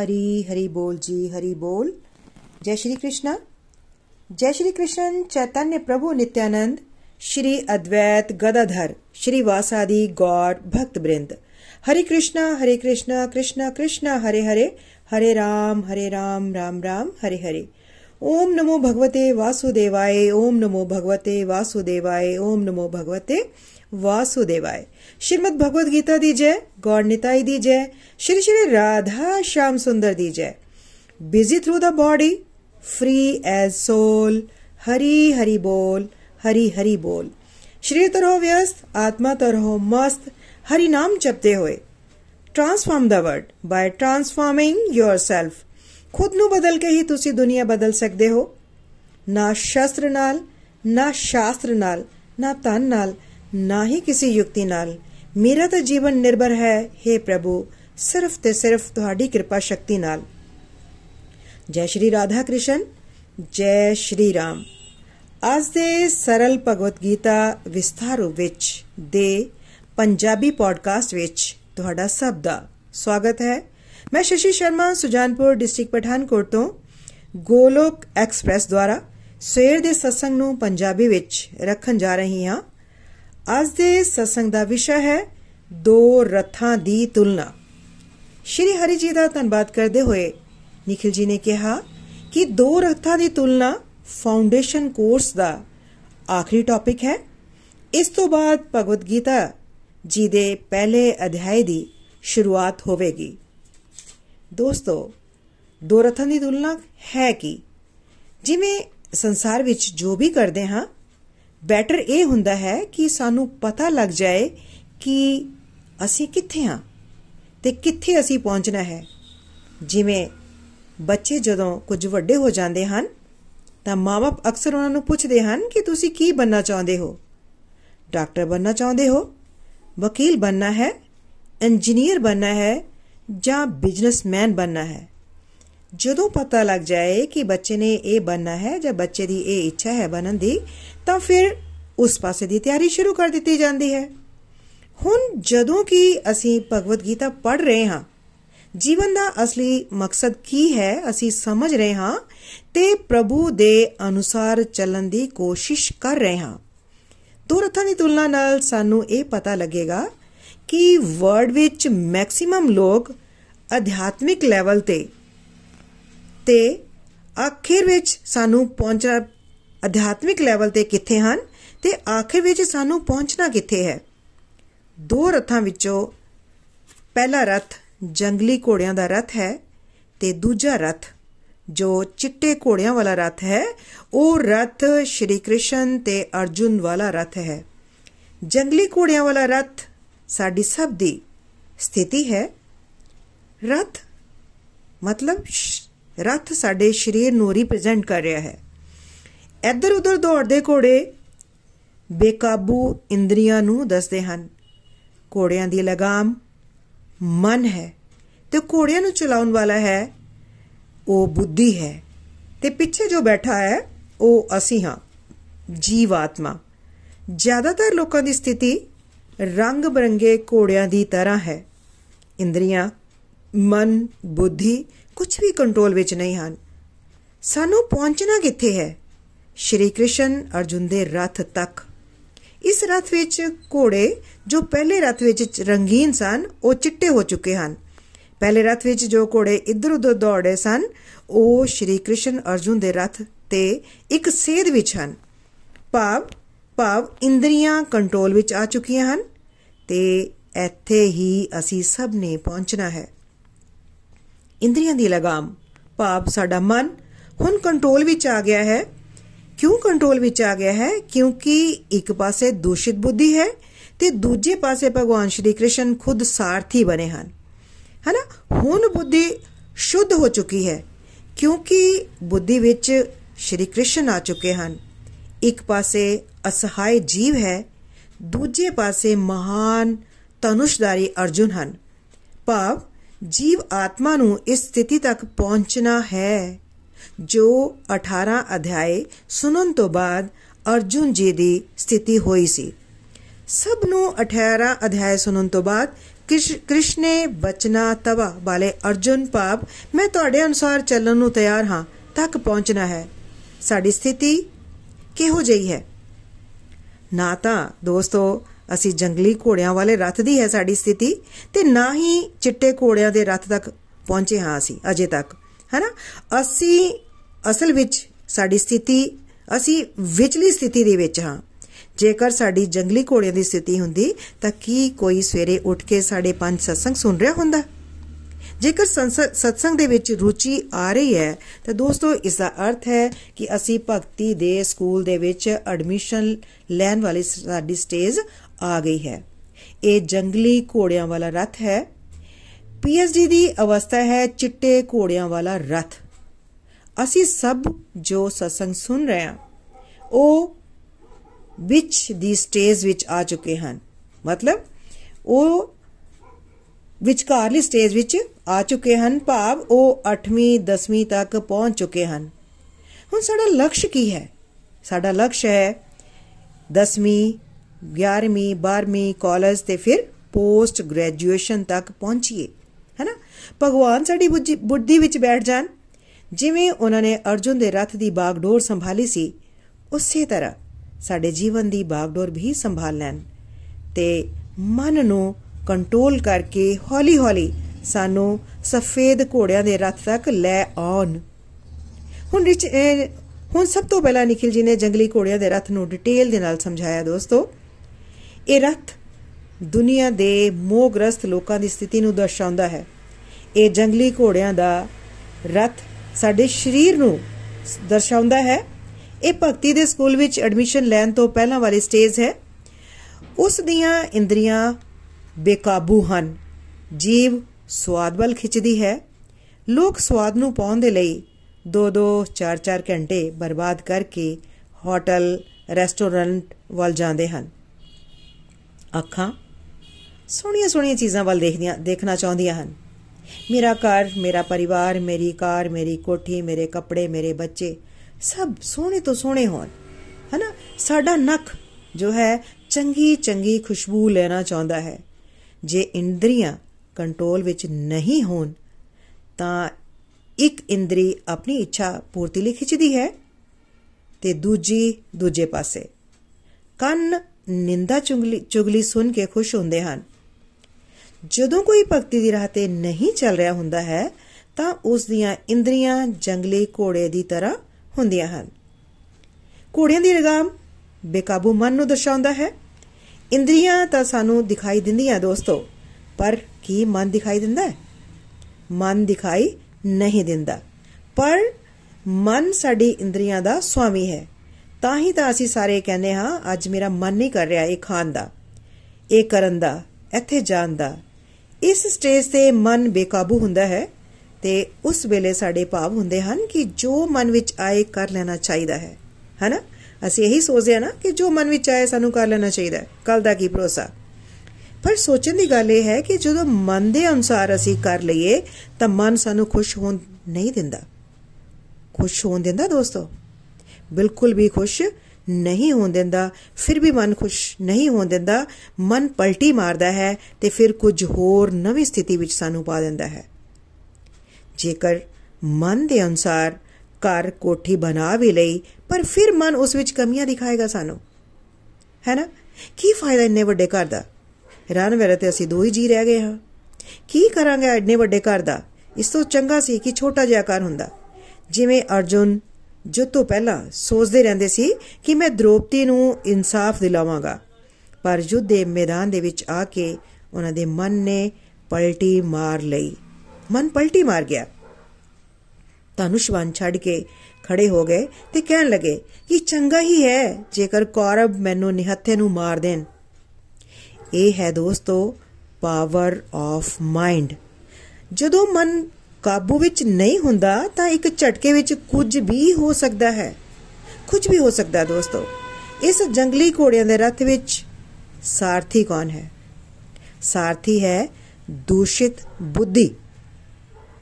हरी हरी बोल जी, हरी बोल। जय श्री कृष्णा। जय श्री कृष्ण, चैतन्य प्रभु नित्यानंद, श्री अद्वैत गदाधर, श्री वासादि गौर भक्त वृंद। हरे कृष्णा हरे कृष्णा कृष्णा कृष्णा, हरे हरे हरे राम हरे राम राम राम, हरे हरे। ओम नमो भगवते वासुदेवाय, ओम नमो भगवते वासुदेवाय, ओम नमो भगवते वासुदेवाय श्रीमद भगवद गीता दी जय गौर निताई दी जय श्री श्री राधा श्याम सुंदर दी जय busy through the body free as soul Hari Hari बोल हरी हरि बोल शरीर तो रहो व्यस्त आत्मा तो रहो मस्त हरि नाम जपते हुए transform the world by transforming yourself ਖੁਦ ਨੂੰ ਬਦਲ ਕੇ ਹੀ ਤੁਸੀਂ ਦੁਨੀਆ ਬਦਲ ਸਕਦੇ ਹੋ ਨਾ ਸ਼ਸਤਰ ਨਾਲ ਨਾ ਸ਼ਾਸਤਰ ਨਾਲ ਨਾ ਧਨ ਨਾਲ ਨਾ ਹੀ ਕਿਸੇ ਯੁਕਤੀ ਨਾਲ। ਮੇਰਾ ਤਾਂ ਜੀਵਨ ਨਿਰਭਰ ਹੈ हे ਪ੍ਰਭੂ, ਸਿਰਫ ਤੇ ਸਿਰਫ ਤੁਹਾਡੀ ਕਿਰਪਾ ਸ਼ਕਤੀ ਨਾਲ। ਜੈ ਸ਼੍ਰੀ ਰਾਧਾ ਕ੍ਰਿਸ਼ਨ, ਜੈ ਸ਼੍ਰੀ ਰਾਮ। ਅੱਜ ਦੇ ਸਰਲ ਭਗਵਤ ਗੀਤਾ ਵਿਸਥਾਰ ਰੂਪ ਵਿੱਚ ਦੇ ਪੰਜਾਬੀ ਪੋਡਕਾਸਟ ਵਿੱਚ ਤੁਹਾਡਾ ਸਭ ਦਾ ਸਵਾਗਤ ਹੈ। ਮੈਂ ਸ਼ਸ਼ੀ ਸ਼ਰਮਾ, ਸੁਜਾਨਪੁਰ ਡਿਸਟ੍ਰਿਕਟ ਪਠਾਨਕੋਟ ਤੋਂ ਗੋਲੋਕ ਐਕਸਪ੍ਰੈਸ ਦੁਆਰਾ ਸਵੇਰ ਦੇ ਸਤਸੰਗ ਨੂੰ ਪੰਜਾਬੀ ਵਿੱਚ ਰੱਖਣ ਜਾ ਰਹੀ ਹਾਂ। ਅੱਜ ਦੇ ਸਤਸੰਗ ਦਾ ਵਿਸ਼ਾ ਹੈ ਦੋ ਰਥਾਂ ਦੀ ਤੁਲਨਾ। ਸ਼੍ਰੀ ਹਰੀ ਜੀ ਦਾ ਧੰਨਵਾਦ ਕਰਦੇ ਹੋਏ ਨikhil ji ਨੇ ਕਿਹਾ ਕਿ ਦੋ ਰਥਾਂ ਦੀ ਤੁਲਨਾ ਫਾਊਂਡੇਸ਼ਨ ਕੋਰਸ ਦਾ ਆਖਰੀ ਟੌਪਿਕ ਹੈ। ਇਸ ਤੋਂ ਬਾਅਦ ਭਗਵਦ ਗੀਤਾ ਜੀ ਦੇ ਪਹਿਲੇ ਅਧਿਆਇ ਦੀ ਸ਼ੁਰੂਆਤ ਹੋਵੇਗੀ। ਦੋਸਤੋ, ਦੋ ਰਥਾਂ ਦੀ ਤੁਲਨਾ ਹੈ ਕੀ? ਜਿਵੇਂ ਸੰਸਾਰ ਵਿੱਚ ਜੋ ਵੀ ਕਰਦੇ ਹਾਂ ਬੈਟਰ ਇਹ ਹੁੰਦਾ ਹੈ ਕਿ ਸਾਨੂੰ ਪਤਾ ਲੱਗ ਜਾਏ ਕਿ ਅਸੀਂ ਕਿੱਥੇ ਹਾਂ ਤੇ ਕਿੱਥੇ ਅਸੀਂ ਪਹੁੰਚਣਾ ਹੈ। ਜਿਵੇਂ ਬੱਚੇ ਜਦੋਂ ਕੁਝ ਵੱਡੇ ਹੋ ਜਾਂਦੇ ਹਨ, ਤਾਂ ਮਾਪੇ ਅਕਸਰ ਉਹਨਾਂ ਨੂੰ ਪੁੱਛਦੇ ਹਨ ਕਿ ਤੁਸੀਂ ਕੀ ਬੰਨਾ ਚਾਹੁੰਦੇ ਹੋ? ਡਾਕਟਰ ਬੰਨਾ ਚਾਹੁੰਦੇ ਹੋ? ਵਕੀਲ ਬੰਨਾ ਹੈ? ਇੰਜੀਨੀਅਰ ਬੰਨਾ ਹੈ? ਜਾਂ ਬਿਜ਼ਨਸਮੈਨ ਬੰਨਾ ਹੈ? ਜਦੋਂ ਪਤਾ ਲੱਗ ਜਾਏ ਕਿ ਬੱਚੇ ਨੇ ਇਹ ਬੰਨਾ ਹੈ ਜਾਂ ਬੱਚੇ ਦੀ ਇਹ ਇੱਛਾ ਹੈ ਬਣਨ ਦੀ, ਤਾਂ ਫਿਰ ਉਸ ਪਾਸੇ ਦੀ ਤਿਆਰੀ ਸ਼ੁਰੂ ਕਰ ਦਿੱਤੀ ਜਾਂਦੀ ਹੈ। ਹੁਣ ਜਦੋਂ ਕਿ ਅਸੀਂ ਭਗਵਦ ਗੀਤਾ ਪੜ੍ਹ ਰਹੇ ਹਾਂ, ਜੀਵਨ ਦਾ ਅਸਲੀ ਮਕਸਦ ਕੀ ਹੈ ਅਸੀਂ ਸਮਝ ਰਹੇ ਹਾਂ ਤੇ ਪ੍ਰਭੂ ਦੇ ਅਨੁਸਾਰ ਚੱਲਣ ਦੀ ਕੋਸ਼ਿਸ਼ ਕਰ ਰਹੇ ਹਾਂ। ਦੋ ਰਥਾਂ ਦੀ ਤੁਲਨਾ ਨਾਲ ਸਾਨੂੰ ਇਹ ਪਤਾ ਲੱਗੇਗਾ ਕਿ ਵਰਲਡ ਵਿੱਚ ਮੈਕਸਿਮਮ ਲੋਕ ਅਧਿਆਤਮਿਕ ਲੈਵਲ ਤੇ ਤੇ ਆਖਿਰ ਵਿੱਚ ਸਾਨੂੰ ਪਹੁੰਚਣਾ ਅਧਿਆਤਮਿਕ ਲੈਵਲ ਤੇ ਕਿੱਥੇ ਹਨ ਤੇ ਆਖਿਰ ਵਿੱਚ ਸਾਨੂੰ ਪਹੁੰਚਣਾ ਕਿੱਥੇ ਹੈ? ਦੋ ਰਥਾਂ ਵਿੱਚੋਂ ਪਹਿਲਾ ਰਥ ਜੰਗਲੀ ਘੋੜਿਆਂ ਦਾ ਰਥ ਹੈ ਤੇ ਦੂਜਾ ਰਥ ਜੋ ਚਿੱਟੇ ਘੋੜਿਆਂ ਵਾਲਾ ਰਥ ਹੈ, ਉਹ ਰਥ ਸ਼੍ਰੀ ਕ੍ਰਿਸ਼ਨ ਤੇ ਅਰਜੁਨ ਵਾਲਾ ਰਥ ਹੈ। ਜੰਗਲੀ ਘੋੜਿਆਂ ਵਾਲਾ ਰਥ ਸਾਡੀ ਸਭ ਦੀ ਸਥਿਤੀ ਹੈ। ਰਥ ਮਤਲਬ ਰਥ ਸਾਡੇ ਸਰੀਰ ਨੂੰ ਰਿਪਰੈਜ਼ੈਂਟ ਕਰ ਰਿਹਾ ਹੈ। ਇੱਧਰ ਉੱਧਰ ਦੌੜਦੇ ਘੋੜੇ ਬੇਕਾਬੂ ਇੰਦਰੀਆਂ ਨੂੰ ਦੱਸਦੇ ਹਨ। ਘੋੜਿਆਂ ਦੀ ਲਗਾਮ ਮਨ ਹੈ ਤੇ ਘੋੜਿਆਂ ਨੂੰ ਚਲਾਉਣ ਵਾਲਾ ਹੈ, ਉਹ ਬੁੱਧੀ ਹੈ ਤੇ ਪਿੱਛੇ ਜੋ ਬੈਠਾ ਹੈ, ਉਹ ਅਸੀਂ ਹਾਂ ਜੀਵ ਆਤਮਾ ਜ਼ਿਆਦਾਤਰ ਲੋਕਾਂ ਦੀ ਸਥਿਤੀ ਰੰਗ ਬਰੰਗੇ ਘੋੜਿਆਂ ਦੀ ਤਰ੍ਹਾਂ ਹੈ। ਇੰਦਰੀਆਂ ਮਨ, ਬੁੱਧੀ ਕੁਝ ਵੀ ਕੰਟਰੋਲ ਵਿੱਚ ਨਹੀਂ ਹਨ। ਸਾਨੂੰ ਪਹੁੰਚਣਾ ਕਿੱਥੇ ਹੈ? ਸ਼੍ਰੀ ਕ੍ਰਿਸ਼ਨ ਅਰਜੁਨ ਦੇ ਰਥ ਤੱਕ। ਇਸ ਰਥ ਵਿੱਚ ਘੋੜੇ ਜੋ ਪਹਿਲੇ ਰਥ ਵਿੱਚ ਰੰਗੀਨ ਸਨ, ਉਹ ਚਿੱਟੇ ਹੋ ਚੁੱਕੇ ਹਨ। ਪਹਿਲੇ ਰਥ ਵਿੱਚ ਜੋ ਘੋੜੇ ਇੱਧਰ ਉੱਧਰ ਦੌੜੇ ਸਨ, ਉਹ ਸ਼੍ਰੀ ਕ੍ਰਿਸ਼ਨ ਅਰਜੁਨ ਦੇ ਰਥ ਤੇ ਇੱਕ ਸੇਧ ਵਿੱਚ ਹਨ। ਭਾਵ ਭਾਵ ਇੰਦਰੀਆਂ ਕੰਟਰੋਲ ਵਿੱਚ ਆ ਚੁੱਕੀਆਂ ਹਨ ਤੇ ਇੱਥੇ ਹੀ ਅਸੀਂ ਸਭ ਨੇ ਪਹੁੰਚਣਾ ਹੈ। ਇੰਦਰੀਆਂ ਦੀ ਲਗਾਮ। ਭਾਵ ਸਾਡਾ ਮਨ ਹੁਣ ਕੰਟਰੋਲ ਵਿੱਚ ਆ ਗਿਆ ਹੈ। ਕਿਉਂ ਕੰਟਰੋਲ ਵਿੱਚ ਆ ਗਿਆ ਹੈ? ਕਿਉਂਕਿ ਇੱਕ ਪਾਸੇ ਦੂਸ਼ਿਤ ਬੁੱਧੀ ਹੈ ਤੇ ਦੂਜੇ ਪਾਸੇ ਭਗਵਾਨ ਸ਼੍ਰੀ ਕ੍ਰਿਸ਼ਨ ਖੁਦ ਸਾਰਥੀ ਬਣੇ ਹਨ। ਹਨਾ? ਹੁਣ ਬੁੱਧੀ ਸ਼ੁੱਧ ਹੋ ਚੁੱਕੀ ਹੈ ਕਿਉਂਕਿ ਬੁੱਧੀ ਵਿੱਚ ਸ਼੍ਰੀ ਕ੍ਰਿਸ਼ਨ ਆ ਚੁੱਕੇ ਹਨ। ਇੱਕ ਪਾਸੇ ਅਸਹਾਇ ਜੀਵ ਹੈ, ਦੂਜੇ ਪਾਸੇ ਮਹਾਨ ਤਨੁਸ਼ਦਾਰੀ ਅਰਜੁਨ ਹਨ। ਭਾਵ ਜੀਵ ਆਤਮਾ ਨੂੰ ਇਸ ਸਥਿਤੀ ਤੱਕ ਪਹੁੰਚਣਾ ਹੈ, ਜੋ 18 ਅਧਿਆਏ ਸੁਣਨ ਤੋਂ ਬਾਅਦ ਅਰਜੁਨ ਜੀ ਦੀ ਸਥਿਤੀ ਹੋਈ ਸੀ। ਸਭ ਨੂੰ 18 ਅਧਿਆਏ ਸੁਣਨ ਤੋਂ ਬਾਅਦ ਕ੍ਰਿਸ਼ਨੇ ਬਚਨਾ ਤਵਾ ਵਾਲੇ ਅਰਜੁਨ ਪਾਪ, ਮੈਂ ਤੁਹਾਡੇ ਅਨੁਸਾਰ ਚੱਲਣ ਨੂੰ ਤਿਆਰ ਹਾਂ, ਤੱਕ ਪਹੁੰਚਣਾ ਹੈ। ਸਾਡੀ ਸਥਿਤੀ ਕਿਹੋ ਜਿਹੀ ਹੈ? ਨਾ ਤਾਂ ਦੋਸਤੋ ਅਸੀਂ ਜੰਗਲੀ ਘੋੜਿਆਂ ਵਾਲੇ ਰੱਥ ਦੀ ਹੈ ਸਾਡੀ ਸਥਿਤੀ ਤੇ ਨਾ ਹੀ ਚਿੱਟੇ ਘੋੜਿਆਂ ਦੇ ਰੱਥ ਤੱਕ ਪਹੁੰਚੇ ਹਾਂ ਅਸੀਂ ਅਜੇ ਤੱਕ, ਹੈਨਾ? ਅਸੀਂ ਅਸਲ ਵਿੱਚ ਸਾਡੀ ਸਥਿਤੀ, ਅਸੀਂ ਵਿਚਲੀ ਸਥਿਤੀ ਦੇ ਵਿੱਚ ਹਾਂ। ਜੇਕਰ ਸਾਡੀ ਜੰਗਲੀ ਘੋੜਿਆਂ ਦੀ ਸਥਿਤੀ ਹੁੰਦੀ ਤਾਂ ਕੀ ਕੋਈ ਸਵੇਰੇ ਉੱਠ ਕੇ ਸਾਡੇ ਪੰਜ ਸਤਸੰਗ ਸੁਣ ਰਿਹਾ ਹੁੰਦਾ? ਜੇਕਰ ਸਤਸੰਗ ਦੇ ਵਿੱਚ ਰੁਚੀ ਆ ਰਹੀ ਹੈ, ਤਾਂ ਦੋਸਤੋ ਇਸ ਦਾ ਅਰਥ ਹੈ ਕਿ ਅਸੀਂ ਭਗਤੀ ਦੇ ਸਕੂਲ ਦੇ ਵਿੱਚ ਐਡਮਿਸ਼ਨ ਲੈਣ ਵਾਲੀ ਸਾਡੀ ਸਟੇਜ ਆ ਗਈ ਹੈ। ਇਹ ਜੰਗਲੀ ਘੋੜਿਆਂ ਵਾਲਾ ਰਥ ਹੈ। ਪੀਐਚਡੀ ਦੀ ਅਵਸਥਾ ਹੈ ਚਿੱਟੇ ਘੋੜਿਆਂ ਵਾਲਾ ਰਥ। ਅਸੀਂ ਸਭ ਜੋ ਸਤਸੰਗ ਸੁਣ ਰਹੇ ਹਾਂ, ਉਹ ਵਿੱਚ ਦੀ ਸਟੇਜ ਵਿੱਚ ਆ ਚੁੱਕੇ ਹਨ। ਮਤਲਬ ਉਹ ਵਿਚਕਾਰਲੀ ਸਟੇਜ ਵਿੱਚ ਆ ਚੁੱਕੇ ਹਨ, ਭਾਵ ਉਹ 8ਵੀਂ 10ਵੀਂ ਤੱਕ ਪਹੁੰਚ ਚੁੱਕੇ ਹਨ। ਹੁਣ ਸਾਡਾ ਲਕਸ਼ ਕੀ ਹੈ? ਸਾਡਾ ਲਕਸ਼ ਹੈ 10ਵੀਂ 11ਵੀਂ 12ਵੀਂ ਕਾਲਜ ਤੇ ਫਿਰ ਪੋਸਟ ਗ੍ਰੈਜੂਏਸ਼ਨ ਤੱਕ ਪਹੁੰਚੀਏ ਹੈਨਾ ਭਗਵਾਨ ਸਾਡੀ ਬੁੱਧੀ ਵਿੱਚ ਬੈਠ ਜਾਣ। ਜਿਵੇਂ ਉਹਨਾਂ ਨੇ ਅਰਜੁਨ ਦੇ ਰਥ ਦੀ ਬਾਗਡੋਰ ਸੰਭਾਲੀ ਸੀ, ਉਸੇ ਤਰ੍ਹਾਂ ਸਾਡੇ ਜੀਵਨ ਦੀ ਬਾਗਡੋਰ ਵੀ ਸੰਭਾਲ ਲੈਣ ਤੇ ਮਨ ਨੂੰ ਕੰਟਰੋਲ ਕਰਕੇ ਹੌਲੀ-ਹੌਲੀ ਸਾਨੂੰ ਸਫੇਦ ਘੋੜਿਆਂ ਦੇ ਰਥ ਤੱਕ ਲੈ ਆਉਣ। ਹੁਣ ਹੁਣ ਸਭ ਤੋਂ ਪਹਿਲਾਂ ਨikhil ji ਨੇ ਜੰਗਲੀ ਘੋੜਿਆਂ ਦੇ ਰਥ ਨੂੰ ਡਿਟੇਲ ਦੇ ਨਾਲ ਸਮਝਾਇਆ ਦੋਸਤੋ। ਇਹ ਰਥ ਦੁਨੀਆ ਦੇ ਮੋਹਗ੍ਰਸਤ ਲੋਕਾਂ ਦੀ ਸਥਿਤੀ ਨੂੰ ਦਰਸਾਉਂਦਾ ਹੈ। ਇਹ ਜੰਗਲੀ ਘੋੜਿਆਂ ਦਾ ਰਥ ਸਾਡੇ ਸਰੀਰ ਨੂੰ ਦਰਸਾਉਂਦਾ ਹੈ। ਇਹ ਭਗਤੀ ਦੇ ਸਕੂਲ ਵਿੱਚ ਐਡਮਿਸ਼ਨ ਲੈਣ ਤੋਂ ਪਹਿਲਾਂ ਵਾਲੀ ਸਟੇਜ ਹੈ। ਉਸ ਦੀਆਂ ਇੰਦਰੀਆਂ ਬੇਕਾਬੂ ਹਨ। ਜੀਵ ਸਵਾਦ ਵੱਲ ਖਿੱਚਦੀ ਹੈ। ਲੋਕ ਸਵਾਦ ਨੂੰ ਪਾਉਣ ਦੇ ਲਈ 2-2 4-4 ਘੰਟੇ ਬਰਬਾਦ ਕਰਕੇ ਹੋਟਲ, ਰੈਸਟੋਰੈਂਟ ਵੱਲ ਜਾਂਦੇ ਹਨ। ਅੱਖਾਂ ਸੋਹਣੀਆਂ ਸੋਹਣੀਆਂ ਚੀਜ਼ਾਂ ਵੱਲ ਦੇਖਦੀਆਂ ਦੇਖਣਾ ਚਾਹੁੰਦੀਆਂ ਹਨ। ਮੇਰਾ ਘਰ, ਮੇਰਾ ਪਰਿਵਾਰ, ਮੇਰੀ ਕਾਰ, ਮੇਰੀ ਕੋਠੀ, ਮੇਰੇ ਕੱਪੜੇ, ਮੇਰੇ ਬੱਚੇ ਸਭ ਸੋਹਣੇ ਤੋਂ ਸੋਹਣੇ ਹੋਣ। ਹਨਾ? ਸਾਡਾ ਨੱਕ ਜੋ ਹੈ ਚੰਗੀ ਚੰਗੀ ਖੁਸ਼ਬੂ ਲੈਣਾ ਚਾਹੁੰਦਾ ਹੈ। ਜੇ ਇੰਦਰੀਆਂ ਕੰਟਰੋਲ ਵਿੱਚ ਨਹੀਂ ਹੋਣ, ਤਾਂ ਇੱਕ ਇੰਦਰੀ ਆਪਣੀ ਇੱਛਾ ਪੂਰਤੀ ਲਈ ਖਿੱਚਦੀ ਹੈ ਤੇ ਦੂਜੀ ਦੂਜੇ ਪਾਸੇ। ਕੰਨ ਨਿੰਦਾ ਚੁਗਲੀ ਚੁਗਲੀ ਸੁਣ ਕੇ ਖੁਸ਼ ਹੁੰਦੇ ਹਨ। ਜਦੋਂ ਕੋਈ ਭਗਤੀ ਦੀ ਰਾਹ ਤੇ ਨਹੀਂ ਚੱਲ ਰਿਹਾ ਹੁੰਦਾ ਹੈ, ਤਾਂ ਉਸ ਦੀਆਂ ਇੰਦਰੀਆਂ ਜੰਗਲੀ ਘੋੜੇ ਦੀ ਤਰ੍ਹਾਂ ਹੁੰਦੀਆਂ ਹਨ। ਘੋੜਿਆਂ ਦੀ ਲਗਾਮ ਬੇਕਾਬੂ ਮਨ ਨੂੰ ਦਰਸਾਉਂਦਾ ਹੈ। ਇੰਦਰੀਆਂ ਤਾਂ ਸਾਨੂੰ ਦਿਖਾਈ ਦਿੰਦੀਆਂ ਦੋਸਤੋ, ਪਰ ਕੀ ਮਨ ਦਿਖਾਈ ਦਿੰਦਾ ਹੈ? ਮਨ ਦਿਖਾਈ ਨਹੀਂ ਦਿੰਦਾ। ਪਰ ਮਨ ਸਾਡੀ ਇੰਦਰੀਆਂ ਦਾ ਸਵਾਮੀ ਹੈ। ਤਾਂ ਹੀ ਤਾਂ ਅਸੀਂ ਸਾਰੇ ਕਹਿੰਦੇ ਹਾਂ, ਅੱਜ ਮੇਰਾ ਮਨ ਨਹੀਂ ਕਰ ਰਿਹਾ ਇਹ ਖਾਣ ਦਾ, ਇਹ ਕਰਨ ਦਾ, ਇੱਥੇ ਜਾਣ ਦਾ। ਇਸ ਸਟੇਜ ਤੇ ਮਨ ਬੇਕਾਬੂ ਹੁੰਦਾ ਹੈ ਤੇ ਉਸ ਵੇਲੇ ਸਾਡੇ ਭਾਵ ਹੁੰਦੇ ਹਨ ਕਿ ਜੋ ਮਨ ਵਿੱਚ ਆਏ ਕਰ ਲੈਣਾ ਚਾਹੀਦਾ ਹੈ। ਹੈਨਾ? ਅਸੀਂ ਇਹੀ ਸੋਚਦੇ ਹਾਂ ਨਾ ਕਿ ਜੋ ਮਨ ਵਿੱਚ ਆਏ ਸਾਨੂੰ ਕਰ ਲੈਣਾ ਚਾਹੀਦਾ ਹੈ। ਕੱਲ ਦਾ ਕੀ ਭਰੋਸਾ? ਪਰ ਸੋਚਣ ਦੀ ਗੱਲ ਇਹ ਹੈ ਕਿ ਜਦੋਂ ਮਨ ਦੇ ਅਨੁਸਾਰ ਅਸੀਂ ਕਰ ਲਈਏ, ਤਾਂ ਮਨ ਸਾਨੂੰ ਖੁਸ਼ ਹੋਣ ਨਹੀਂ ਦਿੰਦਾ। ਖੁਸ਼ ਹੋਣ ਦਿੰਦਾ ਦੋਸਤੋ? ਬਿਲਕੁਲ ਵੀ ਖੁਸ਼ ਨਹੀਂ ਹੋਣ ਦਿੰਦਾ, ਫਿਰ ਵੀ ਮਨ ਖੁਸ਼ ਨਹੀਂ ਹੋਣ ਦਿੰਦਾ, ਮਨ ਪਲਟੀ ਮਾਰਦਾ ਹੈ ਤੇ ਫਿਰ ਕੁਝ ਹੋਰ ਨਵੀਂ ਸਥਿਤੀ ਵਿੱਚ ਸਾਨੂੰ ਪਾ ਦਿੰਦਾ ਹੈ। ਜੇਕਰ ਮਨ ਦੇ ਅਨੁਸਾਰ ਘਰ ਕੋਠੀ ਬਣਾ ਵੀ ਲਈ, ਪਰ ਫਿਰ ਮਨ ਉਸ ਵਿੱਚ ਕਮੀਆਂ ਦਿਖਾਏਗਾ ਸਾਨੂੰ। ਹੈ ਨਾ? ਕੀ ਫਾਇਦਾ ਇੰਨੇ ਵੱਡੇ ਘਰ ਦਾ? ਹੈਰਾਨ ਵੇਲੇ ਤੇ ਅਸੀਂ ਦੋ ਹੀ ਜੀ ਰਹਿ ਗਏ ਹਾਂ। ਕੀ ਕਰਾਂਗੇ ਐਡੇ ਵੱਡੇ ਘਰ ਦਾ? ਇਸ ਤੋਂ ਚੰਗਾ ਸੀ ਕਿ ਛੋਟਾ ਜਿਹਾ ਘਰ ਹੁੰਦਾ। ਜਿਵੇਂ ਅਰਜੁਨ ਜੋ ਤੋਂ ਪਹਿਲਾਂ ਸੋਚਦੇ ਰਹਿੰਦੇ ਸੀ ਕਿ ਮੈਂ ਦ੍ਰੋਪਤੀ ਨੂੰ ਇਨਸਾਫ ਦਿਲਾਵਾਂਗਾ। ਪਰ ਯੁੱਧ ਦੇ ਮੈਦਾਨ ਦੇ ਵਿੱਚ ਆ ਕੇ ਉਹਨਾਂ ਦੇ ਮਨ ਨੇ ਪਲਟੀ ਮਾਰ ਲਈ। ਮਨ ਪਲਟੀ ਮਾਰ ਗਿਆ। ਧਨੁਸ਼ਵਾਨ ਛੱਡ ਕੇ ਖੜੇ ਹੋ ਗਏ ਤੇ ਕਹਿਣ ਲੱਗੇ ਕਿ ਚੰਗਾ ਹੀ ਹੈ ਜੇਕਰ ਕੌਰਵ ਮੈਨੂੰ ਨਿਹੱਥੇ ਨੂੰ ਮਾਰ ਦੇਣ। ਇਹ ਹੈ ਦੋਸਤੋ ਪਾਵਰ ਆਫ ਮਾਈਂਡ ਜਦੋਂ ਮਨ ਕਾਬੂ ਵਿੱਚ ਨਹੀਂ ਹੁੰਦਾ ਤਾਂ ਇੱਕ ਝਟਕੇ ਵਿੱਚ ਕੁਝ ਵੀ ਹੋ ਸਕਦਾ ਹੈ। ਕੁਝ ਵੀ ਹੋ ਸਕਦਾ, ਦੋਸਤੋ। ਇਸ ਜੰਗਲੀ ਘੋੜਿਆਂ ਦੇ ਰੱਥ ਵਿੱਚ ਸਾਰਥੀ ਕੌਣ ਹੈ? ਸਾਰਥੀ ਹੈ ਦੂਸ਼ਿਤ ਬੁੱਧੀ।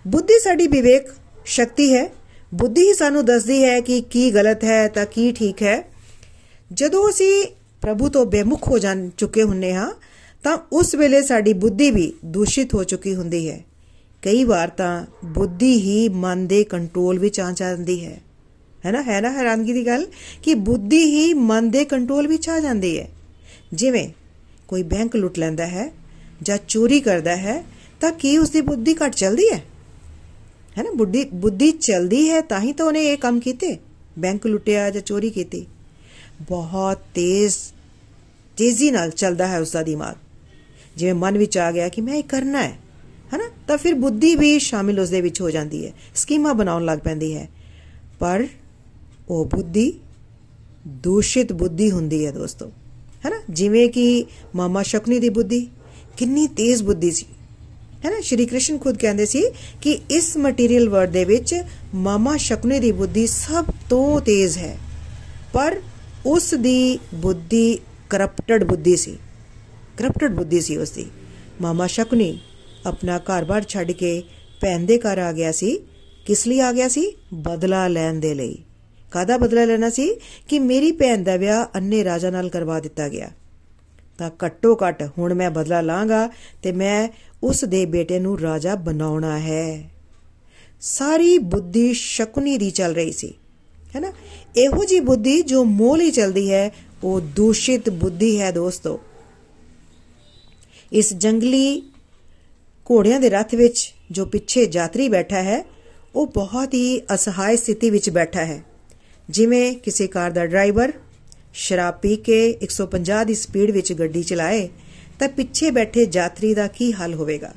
ਬੁੱਧੀ ਸਾਡੀ ਵਿਵੇਕ ਸ਼ਕਤੀ ਹੈ। ਬੁੱਧੀ ਹੀ ਸਾਨੂੰ ਦੱਸਦੀ ਹੈ ਕਿ ਕੀ ਗਲਤ ਹੈ ਤਾਂ ਕੀ ਠੀਕ ਹੈ। ਜਦੋਂ ਅਸੀਂ ਪ੍ਰਭੂ ਤੋਂ ਬੇਮੁਖ ਹੋ ਜਾਣ ਚੁੱਕੇ ਹੁੰਨੇ ਹਾਂ, ਤਾਂ ਉਸ ਵੇਲੇ ਸਾਡੀ ਬੁੱਧੀ ਵੀ ਦੂਸ਼ਿਤ ਹੋ ਚੁੱਕੀ ਹੁੰਦੀ ਹੈ। ਕਈ ਵਾਰ ਤਾਂ ਬੁੱਧੀ ਹੀ ਮਨ ਦੇ ਕੰਟਰੋਲ ਵਿੱਚ ਆ ਜਾਂਦੀ ਹੈ। ਹੈ ਨਾ? ਹੈ ਨਾ ਹੈਰਾਨਗੀ ਦੀ ਗੱਲ? ਕਿ ਬੁੱਧੀ ਹੀ ਮਨ ਦੇ ਕੰਟਰੋਲ ਵਿੱਚ ਆ ਜਾਂਦੀ ਹੈ। ਜਿਵੇਂ ਕੋਈ ਬੈਂਕ ਲੁੱਟ ਲੈਂਦਾ ਹੈ ਜਾਂ ਚੋਰੀ ਕਰਦਾ ਹੈ, ਤਾਂ ਕੀ ਉਸ ਦੀ ਬੁੱਧੀ ਘਟ ਚਲਦੀ ਹੈ? ਹੈ ਨਾ? ਬੁੱਧੀ ਬੁੱਧੀ ਚਲਦੀ ਹੈ ਤਾਂ ਹੀ ਤਾਂ ਉਹਨੇ ਇਹ ਕੰਮ ਕੀਤੇ। ਬੈਂਕ ਲੁੱਟਿਆ ਜਾਂ ਚੋਰੀ ਕੀਤੀ। ਬਹੁਤ ਤੇਜ਼, ਤੇਜ਼ੀ ਨਾਲ ਚੱਲਦਾ ਹੈ ਉਸ ਦਾ ਦਿਮਾਗ। ਜਿਵੇਂ ਮਨ ਵਿੱਚ ਆ ਗਿਆ ਕਿ ਮੈਂ ਇਹ ਕਰਨਾ ਹੈ। ਹੈਨਾ ਤਾਂ ਫਿਰ ਬੁੱਧੀ ਵੀ ਸ਼ਾਮਿਲ ਉਸ ਦੇ ਵਿੱਚ ਹੋ ਜਾਂਦੀ ਹੈ। ਸਕੀਮਾ ਬਣਾਉਣ ਲੱਗ ਪੈਂਦੀ ਹੈ। ਪਰ ਉਹ ਬੁੱਧੀ, ਦੂਸ਼ਿਤ ਬੁੱਧੀ ਹੁੰਦੀ ਹੈ ਦੋਸਤੋ। ਹੈਨਾ ਜਿਵੇਂ ਕਿ ਮਾਮਾ ਸ਼ਕਨੀ ਦੀ ਬੁੱਧੀ, ਕਿੰਨੀ ਤੇਜ਼ ਬੁੱਧੀ ਸੀ। ਹੈਨਾ ਸ਼੍ਰੀ ਕ੍ਰਿਸ਼ਨ ਖੁਦ ਕਹਿੰਦੇ ਸੀ ਕਿ ਇਸ ਮਟੀਰੀਅਲ ਵਰਲਡ ਦੇ ਵਿੱਚ ਮਾਮਾ ਸ਼ਕਨੀ ਦੀ ਬੁੱਧੀ ਸਭ ਤੋਂ ਤੇਜ਼ ਹੈ। ਪਰ ਉਸ ਦੀ ਬੁੱਧੀ ਕਰਪਟਡ ਬੁੱਧੀ ਸੀ। ਕਰਪਟਡ ਬੁੱਧੀ ਸੀ ਉਸ ਦੀ ਮਾਮਾ ਸ਼ਕਨੀ ਆਪਣਾ ਘਰ-ਬਾਰ ਛੱਡ ਕੇ ਭੈਣ ਦੇ ਘਰ ਆ ਗਿਆ ਸੀ। ਕਿਸ ਲਈ ਆ ਗਿਆ ਸੀ? ਬਦਲਾ ਲੈਣ ਦੇ ਲਈ। ਕਾਦਾ ਬਦਲਾ ਲੈਣਾ ਸੀ? ਕਿ ਮੇਰੀ ਭੈਣ ਦਾ ਵਿਆਹ ਅੰਨੇ ਰਾਜਾ ਨਾਲ ਕਰਵਾ ਦਿੱਤਾ ਗਿਆ। ਤਾਂ ਘੱਟੋ ਘੱਟ ਹੁਣ ਮੈਂ ਬਦਲਾ ਲਾਂਗਾ ਤੇ ਮੈਂ ਉਸ ਦੇ ਬੇਟੇ ਨੂੰ ਰਾਜਾ ਬਣਾਉਣਾ ਹੈ। ਸਾਰੀ ਬੁੱਧੀ ਸ਼ਕੁਨੀ ਦੀ ਚੱਲ ਰਹੀ ਸੀ। ਹੈਨਾ ਇਹੋ ਜੀ ਬੁੱਧੀ ਜੋ ਮੋਲ ਹੀ ਚਲਦੀ ਹੈ, ਉਹ ਦੂਸ਼ਿਤ ਬੁੱਧੀ ਹੈ ਦੋਸਤੋ। ਇਸ ਜੰਗਲੀ ਘੋੜਿਆਂ ਦੇ ਰੱਥ ਵਿੱਚ ਜੋ ਪਿੱਛੇ ਯਾਤਰੀ ਬੈਠਾ ਹੈ, ਉਹ ਬਹੁਤ ਹੀ ਅਸਹਾਇ ਸਥਿਤੀ ਵਿੱਚ ਬੈਠਾ ਹੈ। ਜਿਵੇਂ ਕਿਸੇ ਕਾਰ ਦਾ ਡਰਾਈਵਰ ਸ਼ਰਾਬ ਪੀ ਕੇ 150 ਦੀ ਸਪੀਡ ਵਿੱਚ ਗੱਡੀ ਚਲਾਏ, ਤਾਂ ਪਿੱਛੇ ਬੈਠੇ ਯਾਤਰੀ ਦਾ ਕੀ ਹਾਲ ਹੋਵੇਗਾ?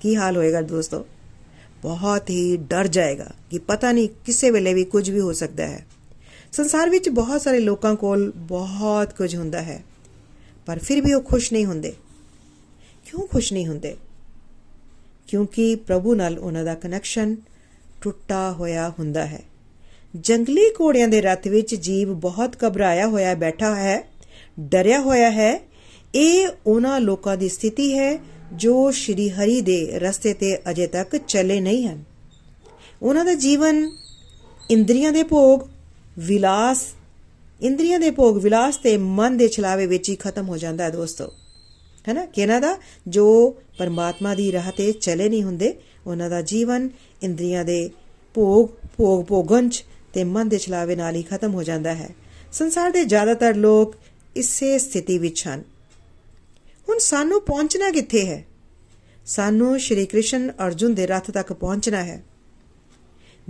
ਕੀ ਹਾਲ ਹੋਏਗਾ ਦੋਸਤੋ? ਬਹੁਤ ਹੀ ਡਰ ਜਾਏਗਾ ਕਿ ਪਤਾ ਨਹੀਂ ਕਿਸੇ ਵੇਲੇ ਵੀ ਕੁਝ ਵੀ ਹੋ ਸਕਦਾ ਹੈ। ਸੰਸਾਰ ਵਿੱਚ ਬਹੁਤ ਸਾਰੇ ਲੋਕਾਂ ਕੋਲ ਬਹੁਤ ਕੁਝ ਹੁੰਦਾ ਹੈ, ਪਰ ਫਿਰ ਵੀ ਉਹ ਖੁਸ਼ ਨਹੀਂ ਹੁੰਦੇ। ਕਿਉਂ ਖੁਸ਼ ਨਹੀਂ ਹੁੰਦੇ? ਕਿਉਂਕਿ ਪ੍ਰਭੂ ਨਾਲ ਉਹਨਾਂ ਦਾ ਕਨੈਕਸ਼ਨ ਟੁੱਟਾ ਹੋਇਆ ਹੁੰਦਾ ਹੈ। ਜੰਗਲੀ ਘੋੜਿਆਂ ਦੇ ਰੱਥ ਵਿੱਚ ਜੀਵ ਬਹੁਤ ਘਬਰਾਇਆ ਹੋਇਆ ਬੈਠਾ ਹੈ, ਡਰਿਆ ਹੋਇਆ ਹੈ। ਇਹ ਉਹਨਾਂ ਲੋਕਾਂ ਦੀ ਸਥਿਤੀ ਹੈ ਜੋ ਸ਼੍ਰੀ ਹਰੀ ਦੇ ਰਸਤੇ ਤੇ ਅਜੇ ਤੱਕ ਚੱਲੇ ਨਹੀਂ ਹਨ। ਉਹਨਾਂ ਦਾ ਜੀਵਨ ਇੰਦਰੀਆਂ ਦੇ ਭੋਗ, ਵਿਲਾਸ, ਇੰਦਰੀਆਂ ਦੇ ਭੋਗ, ਵਿਲਾਸ ਤੇ ਮਨ ਦੇ ਛਲਾਵੇ ਵਿੱਚ ਹੀ ਖਤਮ ਹੋ ਜਾਂਦਾ ਹੈ ਦੋਸਤੋ। ਹੈਨਾ ਕਿਹਨਾਂ ਦਾ? ਜੋ ਪਰਮਾਤਮਾ ਦੀ ਰਾਹ ਤੇ ਚੱਲੇ ਨਹੀਂ ਹੁੰਦੇ, ਉਹਨਾਂ ਦਾ ਜੀਵਨ ਇੰਦਰੀਆਂ ਦੇ ਭੋਗ ਭੋਗ ਭੋਗੰਚ ਤੇ ਮਨ ਦੇ ਛਲਾਵੇ ਨਾਲ ਹੀ ਖਤਮ ਹੋ ਜਾਂਦਾ ਹੈ। ਸੰਸਾਰ ਦੇ ਜ਼ਿਆਦਾਤਰ ਲੋਕ ਇਸੇ ਸਥਿਤੀ ਵਿੱਚ ਹਨ। ਹੁਣ ਸਾਨੂੰ ਪਹੁੰਚਣਾ ਕਿੱਥੇ ਹੈ? ਸਾਨੂੰ ਸ਼੍ਰੀ ਕ੍ਰਿਸ਼ਨ ਅਰਜੁਨ ਦੇ ਰੱਥ ਤੱਕ ਪਹੁੰਚਣਾ ਹੈ।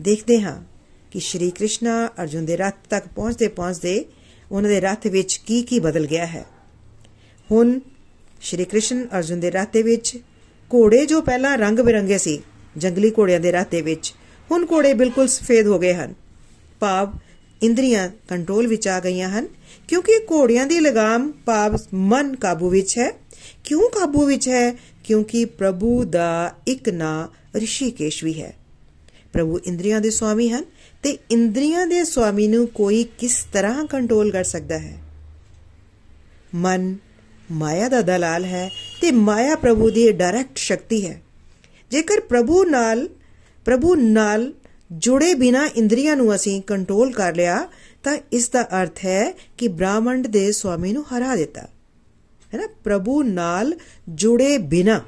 ਦੇਖਦੇ ਹਾਂ ਕਿ ਸ਼੍ਰੀ ਕ੍ਰਿਸ਼ਨਾ ਅਰਜੁਨ ਦੇ ਰੱਥ ਤੱਕ ਪਹੁੰਚਦੇ ਪਹੁੰਚਦੇ ਉਹਨਾਂ ਦੇ ਰੱਥ ਵਿੱਚ ਕੀ ਕੀ ਬਦਲ ਗਿਆ ਹੈ। ਹੁਣ ਸ਼੍ਰੀ ਕ੍ਰਿਸ਼ਨ ਅਰਜੁਨ ਦੇ ਰੱਥ ਦੇ ਵਿੱਚ ਘੋੜੇ ਜੋ ਪਹਿਲਾਂ ਰੰਗ ਬਿਰੰਗੇ ਸੀ, ਜੰਗਲੀ ਘੋੜਿਆਂ ਦੇ ਰੱਥ ਦੇ ਵਿੱਚ, ਹੁਣ ਘੋੜੇ ਬਿਲਕੁਲ ਸਫੇਦ ਹੋ ਗਏ ਹਨ। ਭਾਵ ਇੰਦਰੀਆਂ ਕੰਟਰੋਲ ਵਿੱਚ ਆ ਗਈਆਂ ਹਨ, ਕਿਉਂਕਿ ਘੋੜਿਆਂ ਦੀ ਲਗਾਮ ਭਾਵ ਮਨ ਕਾਬੂ ਵਿੱਚ ਹੈ। ਕਿਉਂ ਕਾਬੂ ਵਿੱਚ ਹੈ? ਕਿਉਂਕਿ ਪ੍ਰਭੂ ਦਾ ਇੱਕ ਨਾਂ ਰਿਸ਼ੀਕੇਸ਼ ਵੀ ਹੈ। ਪ੍ਰਭੂ ਇੰਦਰੀਆਂ ਦੇ ਸਵਾਮੀ ਹਨ ਤੇ ਇੰਦਰੀਆਂ ਦੇ ਸਵਾਮੀ ਨੂੰ ਕੋਈ ਕਿਸ ਤਰ੍ਹਾਂ ਕੰਟਰੋਲ ਕਰ ਸਕਦਾ ਹੈ? ਮਨ ਮਾਇਆ ਦਾ ਦਲਾਲ ਹੈ ਤੇ ਮਾਇਆ ਪ੍ਰਭੂ ਦੀ ਡਾਇਰੈਕਟ ਸ਼ਕਤੀ ਹੈ। ਜੇਕਰ ਪ੍ਰਭੂ ਨਾਲ ਪ੍ਰਭੂ ਨਾਲ ਜੁੜੇ ਬਿਨਾ ਇੰਦਰੀਆਂ ਨੂੰ ਅਸੀਂ ਕੰਟਰੋਲ ਕਰ ਲਿਆ, ਤਾਂ ਇਸ ਦਾ ਅਰਥ ਹੈ ਕਿ ਬ੍ਰਾਹਮੰਡ ਦੇ ਸਵਾਮੀ ਨੂੰ ਹਰਾ ਦਿੱਤਾ। ਹੈ ਨਾ? ਪ੍ਰਭੂ ਨਾਲ ਜੁੜੇ ਬਿਨਾ